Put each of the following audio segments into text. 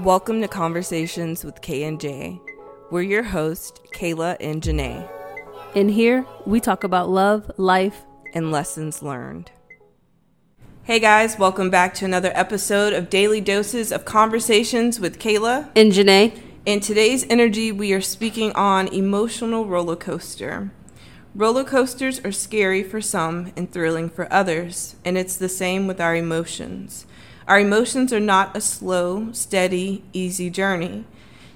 Welcome to Conversations with K and J. We're your hosts, Kayla and Janae, In here, we talk about love, life, and lessons learned. Hey guys, welcome back to another episode of Daily Doses of Conversations with Kayla. and Janae. In today's energy, we are speaking on emotional roller coaster. Roller coasters are scary for some and thrilling for others, and it's the same with our emotions. Our emotions are not a slow, steady, easy journey.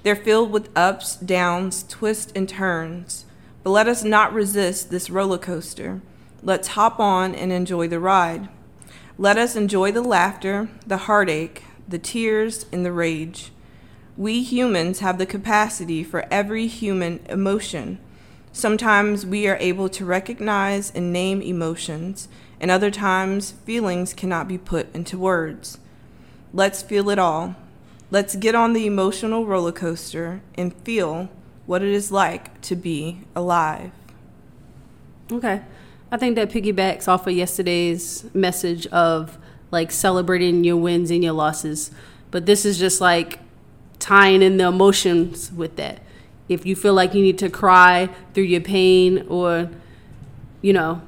They're filled with ups, downs, twists, and turns. But let us not resist this roller coaster. Let's hop on and enjoy the ride. Let us enjoy the laughter, the heartache, the tears, and the rage. We humans have the capacity for every human emotion. Sometimes we are able to recognize and name emotions, and other times feelings cannot be put into words. Let's feel it all. Let's get on the emotional roller coaster and feel what it is like to be alive. Okay. I think that piggybacks off of yesterday's message of like celebrating your wins and your losses. But this is just like tying in the emotions with that. If you feel like you need to cry through your pain or, you know,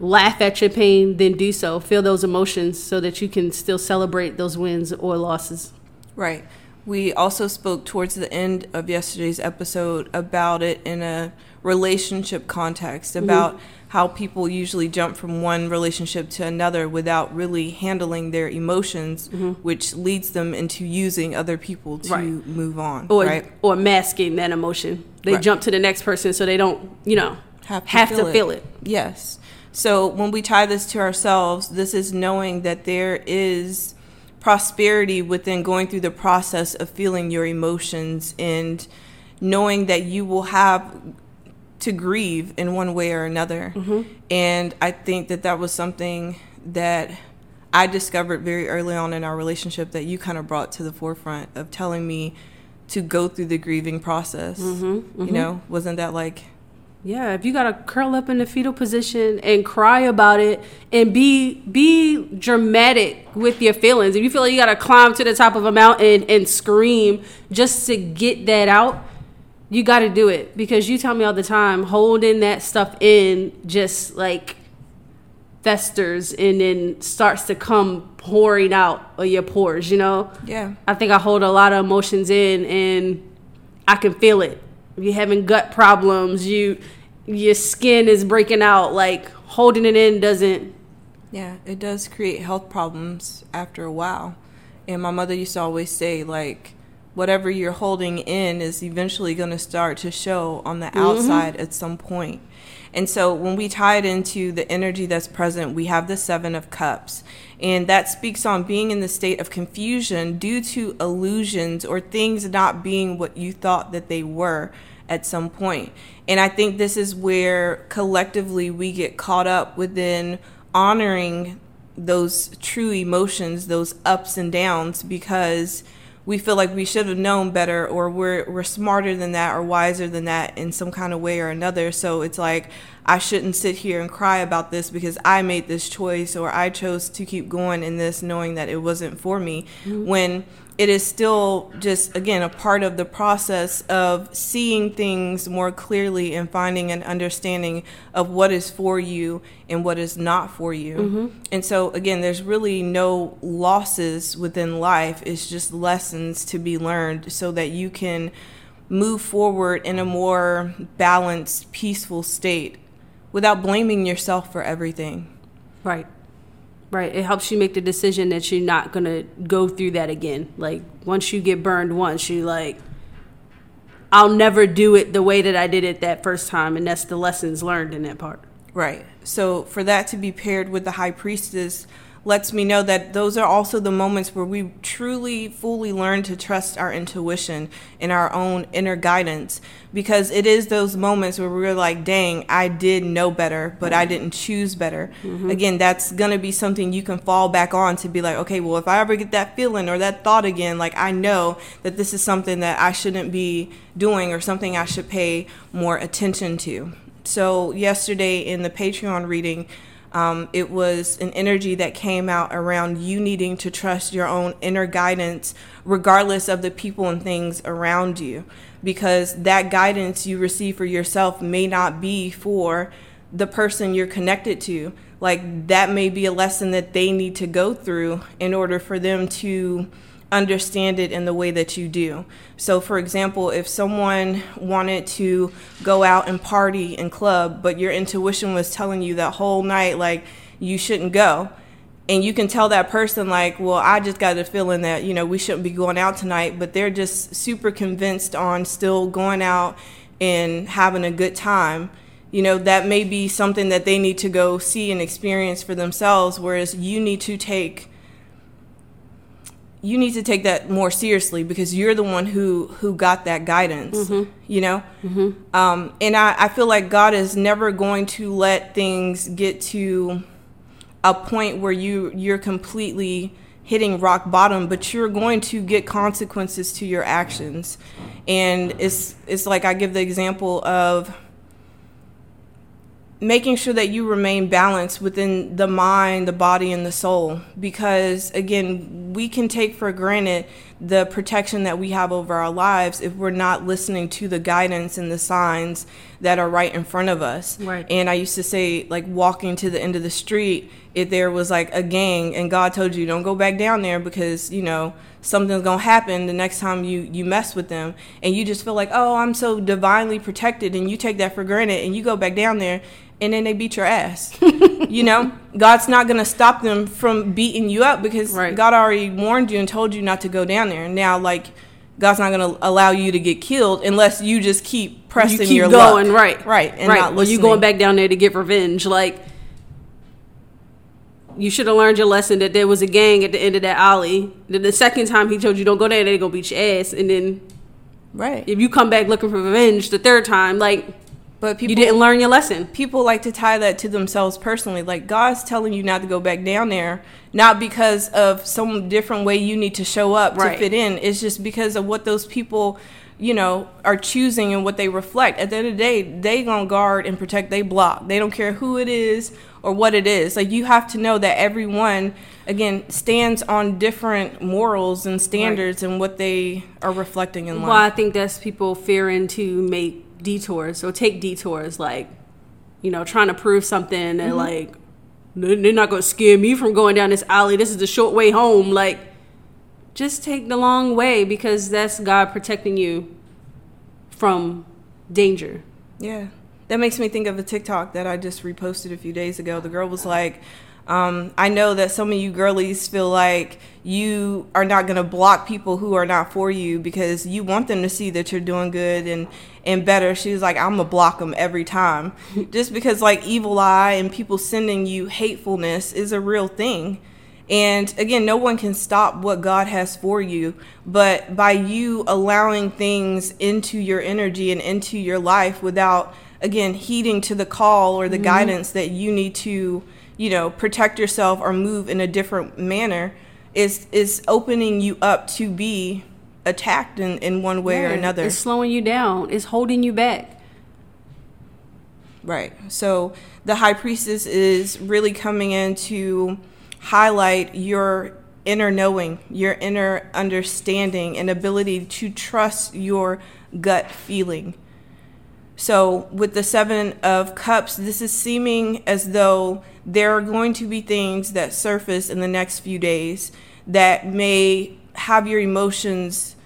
laugh at your pain, then do so. Feel those emotions so that you can still celebrate those wins or losses. Right. We also spoke towards the end of yesterday's episode about it in a relationship context, mm-hmm. about how people usually jump from one relationship to another without really handling their emotions, mm-hmm. which leads them into using other people to Right. move on. Or right? or masking that emotion. They Right. jump to the next person so they don't, you know, have to, have feel, to it. feel it. Yes. So when we tie this to ourselves, this is knowing that there is prosperity within going through the process of feeling your emotions and knowing that you will have to grieve in one way or another. Mm-hmm. And I think that that was something that I discovered very early on in our relationship that you kind of brought to the forefront of telling me to go through the grieving process. Mm-hmm. You mm-hmm. know, wasn't that like Yeah, if you gotta curl up in the fetal position and cry about it and be be dramatic with your feelings. If you feel like you gotta climb to the top of a mountain and scream just to get that out, you gotta do it. Because you tell me all the time, holding that stuff in just like festers and then starts to come pouring out of your pores, you know? Yeah. I think I hold a lot of emotions in and I can feel it. You're having gut problems, you your skin is breaking out, like holding it in doesn't Yeah, it does create health problems after a while. And my mother used to always say, like, whatever you're holding in is eventually going to start to show on the mm-hmm. outside at some point. And so when we tie it into the energy that's present, we have the Seven of Cups. And that speaks on being in the state of confusion due to illusions or things not being what you thought that they were at some point. And I think this is where collectively we get caught up within honoring those true emotions, those ups and downs, because we feel like we should have known better or we're we're smarter than that or wiser than that in some kind of way or another. So it's like I shouldn't sit here and cry about this because I made this choice or I chose to keep going in this knowing that it wasn't for me mm-hmm. when it is still just again a part of the process of seeing things more clearly and finding an understanding of what is for you and what is not for you. Mm-hmm. And so again, there's really no losses within life. It's just lessons to be learned so that you can move forward in a more balanced, peaceful state without blaming yourself for everything. right. Right. It helps you make the decision that you're not gonna go through that again. Like once you get burned once, you like I'll never do it the way that I did it that first time and that's the lessons learned in that part. Right. So for that to be paired with the high priestess lets me know that those are also the moments where we truly fully learn to trust our intuition and our own inner guidance. Because it is those moments where we're like dang i did know better but i didn't choose better. Mm-hmm. Again that's going to be something you can fall back on to be like okay well if i ever get that feeling or that thought again like i know that this is something that i shouldn't be doing or something i should pay more attention to. So yesterday in the patreon reading Um, it was an energy that came out around you needing to trust your own inner guidance, regardless of the people and things around you, because that guidance you receive for yourself may not be for the person you're connected to. Like, that may be a lesson that they need to go through in order for them to understand it in the way that you do. So, for example, if someone wanted to go out and party and club, but your intuition was telling you that whole night, like, you shouldn't go, and you can tell that person, like, well, I just got a feeling that, you know, we shouldn't be going out tonight, but they're just super convinced on still going out and having a good time. You know, that may be something that they need to go see and experience for themselves, whereas you need to take you need to take that more seriously because you're the one who who got that guidance mm-hmm. you know mm-hmm. um, and I, I feel like god is never going to let things get to a point where you you're completely hitting rock bottom but you're going to get consequences to your actions and it's it's like i give the example of making sure that you remain balanced within the mind, the body, and the soul. Because again, we can take for granted the protection that we have over our lives if we're not listening to the guidance and the signs that are right in front of us. Right. And I used to say, like, walking to the end of the street, if there was like a gang and God told you, don't go back down there because, you know, something's gonna happen the next time you you mess with them and you just feel like oh i'm so divinely protected and you take that for granted and you go back down there and then they beat your ass. you know, God's not going to stop them from beating you up because right. God already warned you and told you not to go down there. Now, like, God's not going to allow you to get killed unless you just keep pressing your. you keep your going, luck. right, right, and right. Well, you going back down there to get revenge, like. You should have learned your lesson that there was a gang at the end of that alley. Then the second time he told you don't go there, they're gonna beat your ass. And then, right, if you come back looking for revenge the third time, like but people, you didn't learn your lesson. People like to tie that to themselves personally. Like God's telling you not to go back down there, not because of some different way you need to show up right. to fit in. It's just because of what those people, you know, are choosing and what they reflect. At the end of the day, they gonna guard and protect they block. They don't care who it is or what it is. Like you have to know that everyone again stands on different morals and standards right. and what they are reflecting in life. Well, I think that's people fearing to make detours or take detours like you know trying to prove something and mm-hmm. like they're not going to scare me from going down this alley. This is the short way home. Like just take the long way because that's god protecting you from danger. Yeah. That makes me think of a tiktok that i just reposted a few days ago. The girl was like um, I know that some of you girlies feel like you are not going to block people who are not for you because you want them to see that you're doing good and, and better. She was like, I'm going to block them every time. Just because, like, evil eye and people sending you hatefulness is a real thing. And again, no one can stop what God has for you, but by you allowing things into your energy and into your life without, again, heeding to the call or the mm-hmm. guidance that you need to you know protect yourself or move in a different manner is is opening you up to be attacked in, in one way yeah, or another. it's slowing you down. It's holding you back. Right. So the high priestess is really coming in to highlight your inner knowing your inner understanding and ability to trust your gut feeling so, with the Seven of Cups, this is seeming as though there are going to be things that surface in the next few days that may have your emotions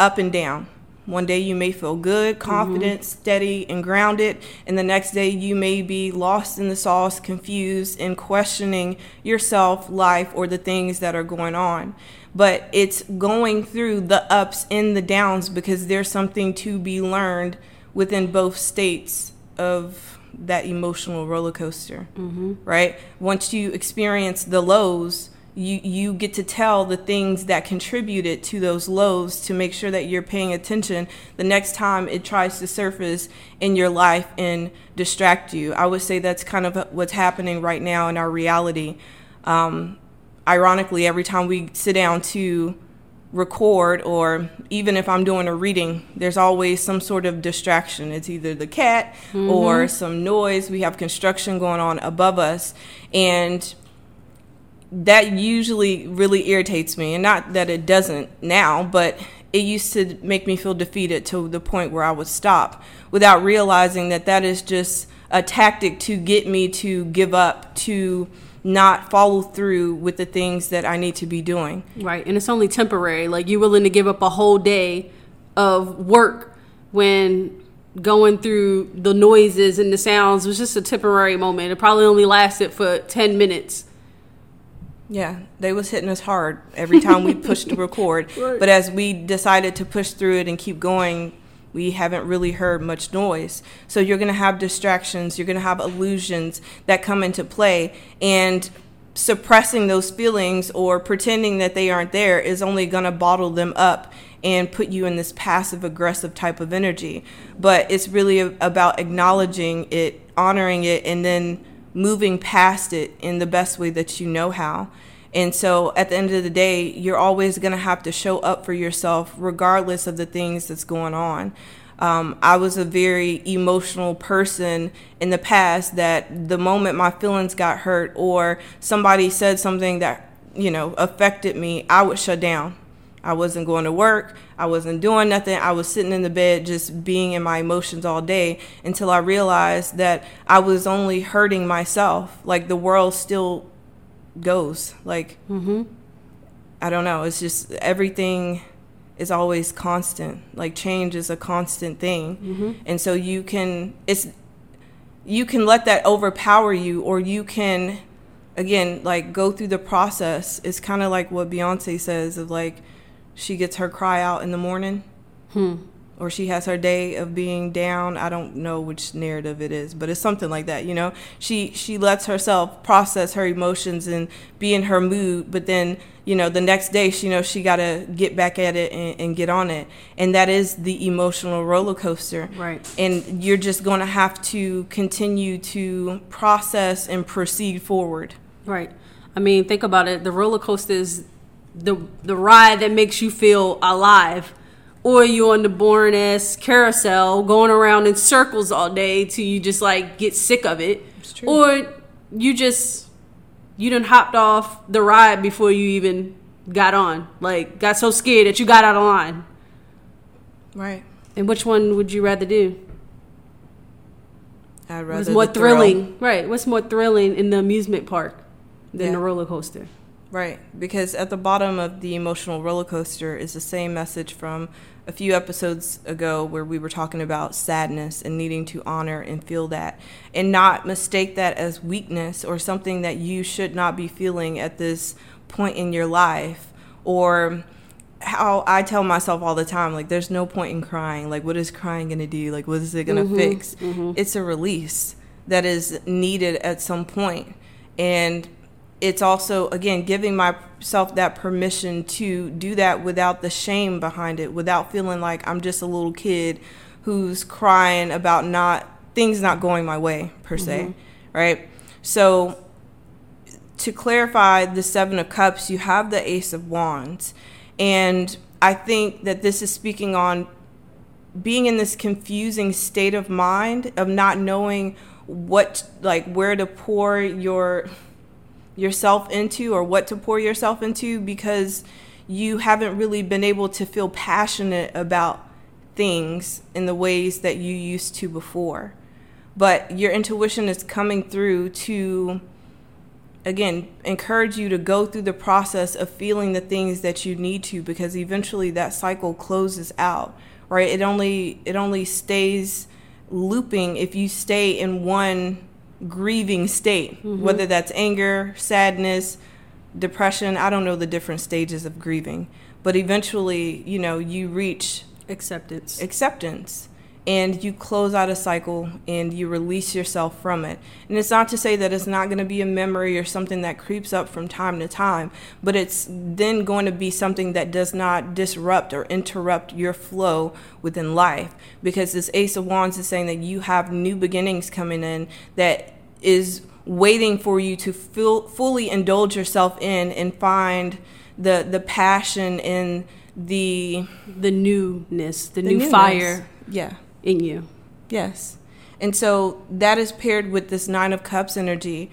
up and down. One day you may feel good, mm-hmm. confident, mm-hmm. steady, and grounded, and the next day you may be lost in the sauce, confused, and questioning yourself, life, or the things that are going on. But it's going through the ups and the downs because there's something to be learned within both states of that emotional roller coaster, mm-hmm. right? Once you experience the lows, you you get to tell the things that contributed to those lows to make sure that you're paying attention the next time it tries to surface in your life and distract you. I would say that's kind of what's happening right now in our reality. Um, ironically, every time we sit down to record or even if I'm doing a reading, there's always some sort of distraction. It's either the cat mm-hmm. or some noise. We have construction going on above us. And that usually really irritates me. And not that it doesn't now, but it used to make me feel defeated to the point where I would stop without realizing that that is just a tactic to get me to give up, to not follow through with the things that I need to be doing. Right. And it's only temporary. Like you're willing to give up a whole day of work when going through the noises and the sounds was just a temporary moment. It probably only lasted for 10 minutes. Yeah, they was hitting us hard every time we pushed to record. Right. But as we decided to push through it and keep going, we haven't really heard much noise. So you're going to have distractions, you're going to have illusions that come into play. And suppressing those feelings or pretending that they aren't there is only going to bottle them up and put you in this passive aggressive type of energy. But it's really about acknowledging it, honoring it, and then moving past it in the best way that you know how. And so at the end of the day, you're always going to have to show up for yourself regardless of the things that's going on. Um, I was a very emotional person in the past that the moment my feelings got hurt or somebody said something that, you know, affected me, I would shut down. I wasn't going to work. I wasn't doing nothing. I was sitting in the bed just being in my emotions all day until I realized that I was only hurting myself. Like the world still goes. Like, mm-hmm. I don't know. It's just everything is always constant. Like change is a constant thing, mm-hmm. and so you can it's you can let that overpower you, or you can again like go through the process. It's kind of like what Beyonce says of like she gets her cry out in the morning. Hmm or she has her day of being down i don't know which narrative it is but it's something like that you know? She she lets herself process her emotions and be in her mood but then you know the next day she knows she got to get back at it and, and, get on it. And that is the emotional roller coaster. Right. And you're just going to have to continue to process and proceed forward. Right. I mean think about it. The roller coaster is the the ride that makes you feel alive or you on the boring ass carousel going around in circles all day till you just like get sick of it. Or you just you done hopped off the ride before you even got on. Like got so scared that you got out of line. Right. And which one would you rather do? I'd rather What's more thrilling? Thrill. Right. What's more thrilling in the amusement park than yeah. the roller coaster? Right, because at the bottom of the emotional roller coaster is the same message from a few episodes ago where we were talking about sadness and needing to honor and feel that and not mistake that as weakness or something that you should not be feeling at this point in your life or how I tell myself all the time like there's no point in crying. Like what is crying going to do? Like what is it going to mm-hmm, fix? mm-hmm. it's a release that is needed at some point and it's also again giving myself that permission to do that without the shame behind it without feeling like i'm just a little kid who's crying about not things not going my way per se mm-hmm. right so to clarify the seven of cups you have the ace of wands and i think that this is speaking on being in this confusing state of mind of not knowing what like where to pour your yourself into or what to pour yourself into because you haven't really been able to feel passionate about things in the ways that you used to before. But your intuition is coming through to, again, encourage you to go through the process of feeling the things that you need to because eventually that cycle closes out, right? It only, it only stays looping if you stay in one grieving state, mm-hmm. whether that's anger, sadness, depression. I don't know the different stages of grieving, but eventually, you know, you reach acceptance. Acceptance. And you close out a cycle and you release yourself from it. And it's not to say that it's not going to be a memory or something that creeps up from time to time, but it's then going to be something that does not disrupt or interrupt your flow within life. Because this Ace of Wands is saying that you have new beginnings coming in that is waiting for you to feel, fully indulge yourself in and find the the passion and the the newness, the, the new newness. fire, yeah, in you. Yes, and so that is paired with this nine of cups energy.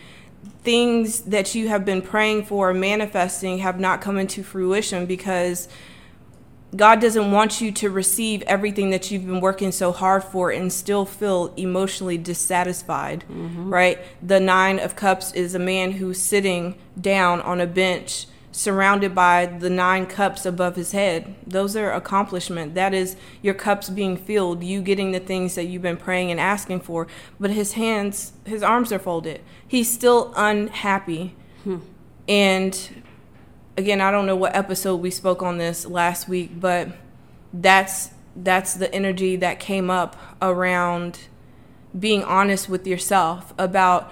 Things that you have been praying for, manifesting, have not come into fruition because God doesn't want you to receive everything that you've been working so hard for and still feel emotionally dissatisfied, mm-hmm. right? The Nine of Cups is a man who's sitting down on a bench surrounded by the nine cups above his head. Those are accomplishment. That is your cups being filled, you getting the things that you've been praying and asking for. But his hands, his arms are folded. He's still unhappy. Hmm. And again, I don't know what episode we spoke on this last week, but that's that's the energy that came up around being honest with yourself about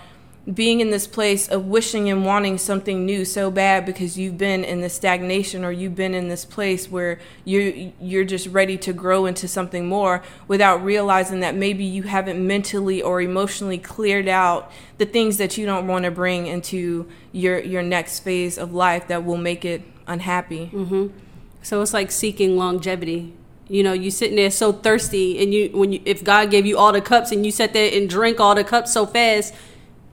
being in this place of wishing and wanting something new so bad because you've been in this stagnation or you've been in this place where you you're just ready to grow into something more without realizing that maybe you haven't mentally or emotionally cleared out the things that you don't want to bring into your your next phase of life that will make it unhappy. Mm-hmm. So it's like seeking longevity you know you sitting there so thirsty and you when you if god gave you all the cups and you sat there and drank all the cups so fast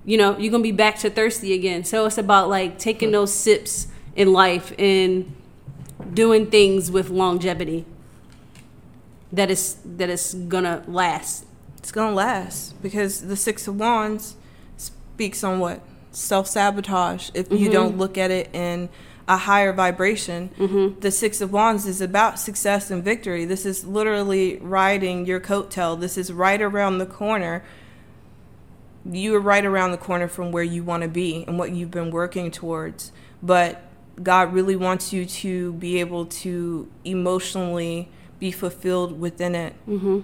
you know, you're gonna be back to thirsty again. So it's about like taking those sips in life and doing things with longevity that is that is gonna last. It's gonna last because the six of wands speaks on what self sabotage. If you mm-hmm. don't look at it in a higher vibration, mm-hmm. the six of wands is about success and victory. This is literally riding your coattail. This is right around the corner you are right around the corner from where you want to be and what you've been working towards. But God really wants you to be able to emotionally be fulfilled within it. Mm-hmm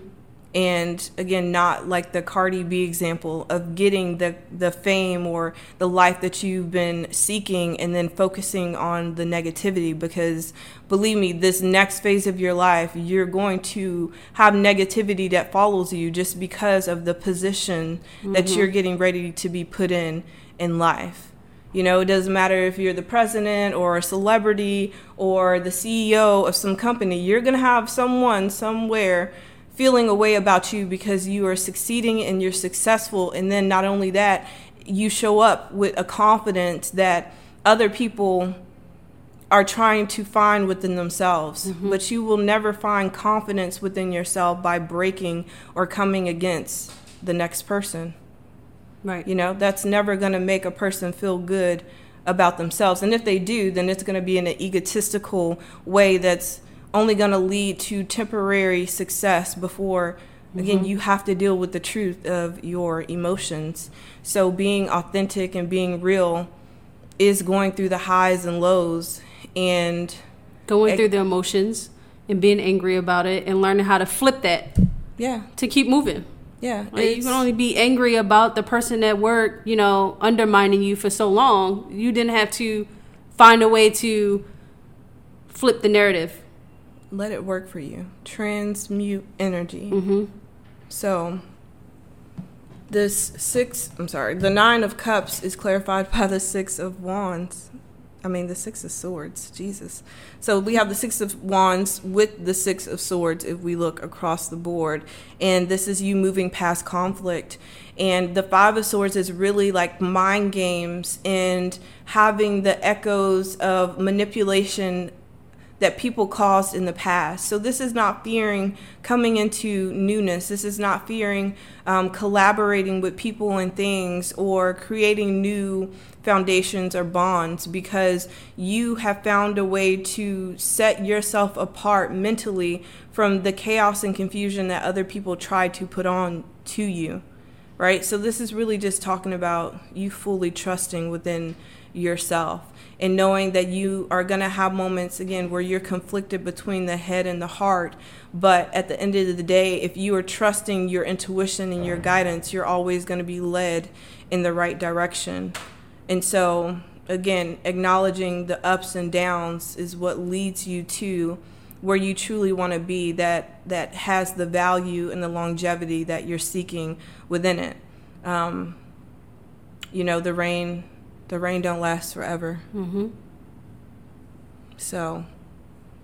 and again not like the Cardi B example of getting the the fame or the life that you've been seeking and then focusing on the negativity because believe me this next phase of your life you're going to have negativity that follows you just because of the position mm-hmm. that you're getting ready to be put in in life you know, it doesn't matter if you're the president or a celebrity or the CEO of some company, you're going to have someone somewhere feeling a way about you because you are succeeding and you're successful. And then not only that, you show up with a confidence that other people are trying to find within themselves. Mm-hmm. But you will never find confidence within yourself by breaking or coming against the next person. Right. You know, that's never going to make a person feel good about themselves. And if they do, then it's going to be in an egotistical way that's only going to lead to temporary success before again mm-hmm. you have to deal with the truth of your emotions. So being authentic and being real is going through the highs and lows and going through the emotions and being angry about it and learning how to flip that yeah. to keep moving. Yeah like you can only be angry about the person at work you know undermining you for so long. You didn't have to find a way to flip the narrative let it work for you. Transmute energy. Mm-hmm. So, this six, I'm sorry, the nine of cups is clarified by the six of wands. I mean, the six of swords, Jesus. So we have the six of wands with the six of swords if we look across the board. And this is you moving past conflict. And the five of swords is really like mind games and having the echoes of manipulation that people caused in the past. So this is not fearing coming into newness. This is not fearing um, collaborating with people and things or creating new foundations or bonds because you have found a way to set yourself apart mentally from the chaos and confusion that other people try to put on to you. Right? So this is really just talking about you fully trusting within yourself and knowing that you are going to have moments again where you're conflicted between the head and the heart but at the end of the day if you are trusting your intuition and your guidance you're always going to be led in the right direction and so again acknowledging the ups and downs is what leads you to where you truly want to be that that has the value and the longevity that you're seeking within it um, you know the rain the rain don't last forever. Mm-hmm. So,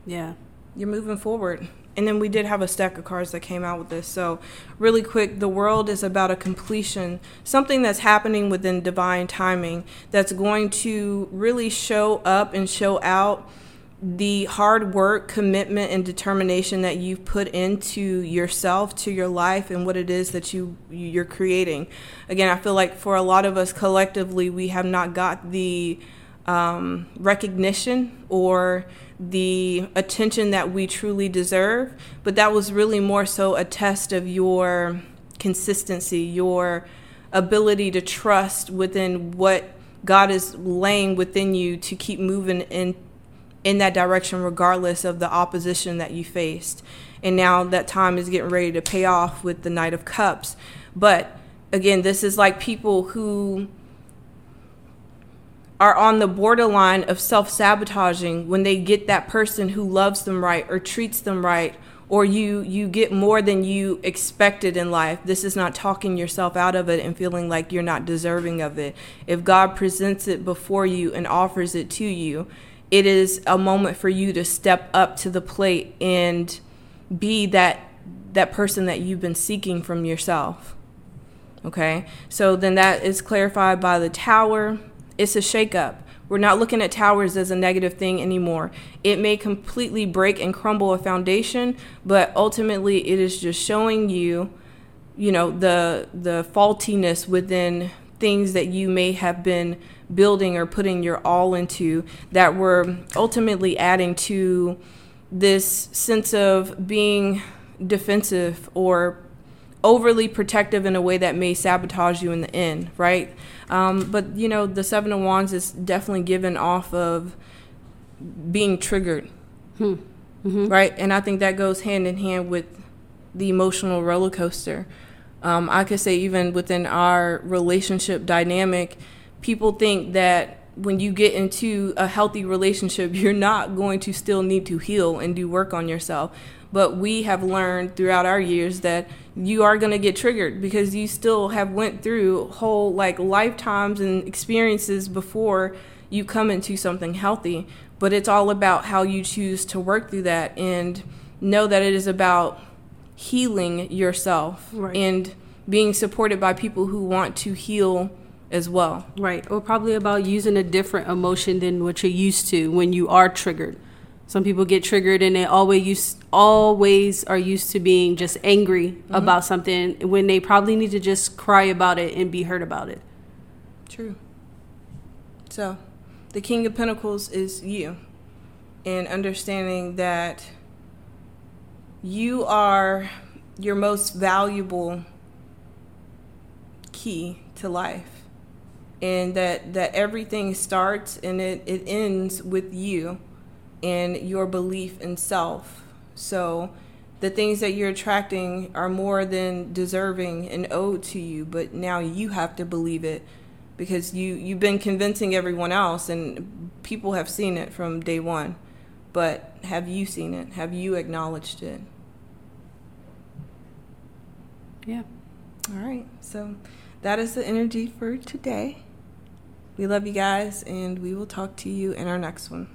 yeah. you're moving forward. And then we did have a stack of cards that came out with this. So, really quick, the world is about a completion, something that's happening within divine timing that's going to really show up and show out the hard work, commitment, and determination that you've put into yourself, to your life, and what it is that you you're creating. Again, I feel like for a lot of us collectively, we have not got the um, recognition or the attention that we truly deserve, but that was really more so a test of your consistency, your ability to trust within what God is laying within you to keep moving in in that direction regardless of the opposition that you faced. And now that time is getting ready to pay off with the Knight of Cups. But again, this is like people who are on the borderline of self sabotaging when they get that person who loves them right or treats them right or you you get more than you expected in life this is not talking yourself out of it and feeling like you're not deserving of it if god presents it before you and offers it to you it is a moment for you to step up to the plate and be that that person that you've been seeking from yourself okay so then that is clarified by the tower it's a shakeup. We're not looking at towers as a negative thing anymore. It may completely break and crumble a foundation, but ultimately it is just showing you, you know, the the faultiness within things that you may have been building or putting your all into that were ultimately adding to this sense of being defensive or overly protective in a way that may sabotage you in the end, right? Um, but you know, the Seven of Wands is definitely given off of being triggered, hmm. mm-hmm. right? And I think that goes hand in hand with the emotional roller coaster. Um, I could say even within our relationship dynamic, people think that when you get into a healthy relationship, you're not going to still need to heal and do work on yourself. But we have learned throughout our years that you are going to get triggered because you still have went through whole like lifetimes and experiences before you come into something healthy. But it's all about how you choose to work through that and know that it is about healing yourself right. and being supported by people who want to heal as well. Right. Or probably about using a different emotion than what you're used to when you are triggered. Some people get triggered and they always use, always are used to being just angry mm-hmm. about something when they probably need to just cry about it and be heard about it. True. So, the King of Pentacles is you, and understanding that you are your most valuable key to life and that that everything starts and it, it ends with you and your belief in self. So the things that you're attracting are more than deserving and owed to you, but now you have to believe it because you you've been convincing everyone else and people have seen it from day 1. But have you seen it? Have you acknowledged it? Yeah. All right. So that is the energy for today. We love you guys and we will talk to you in our next one.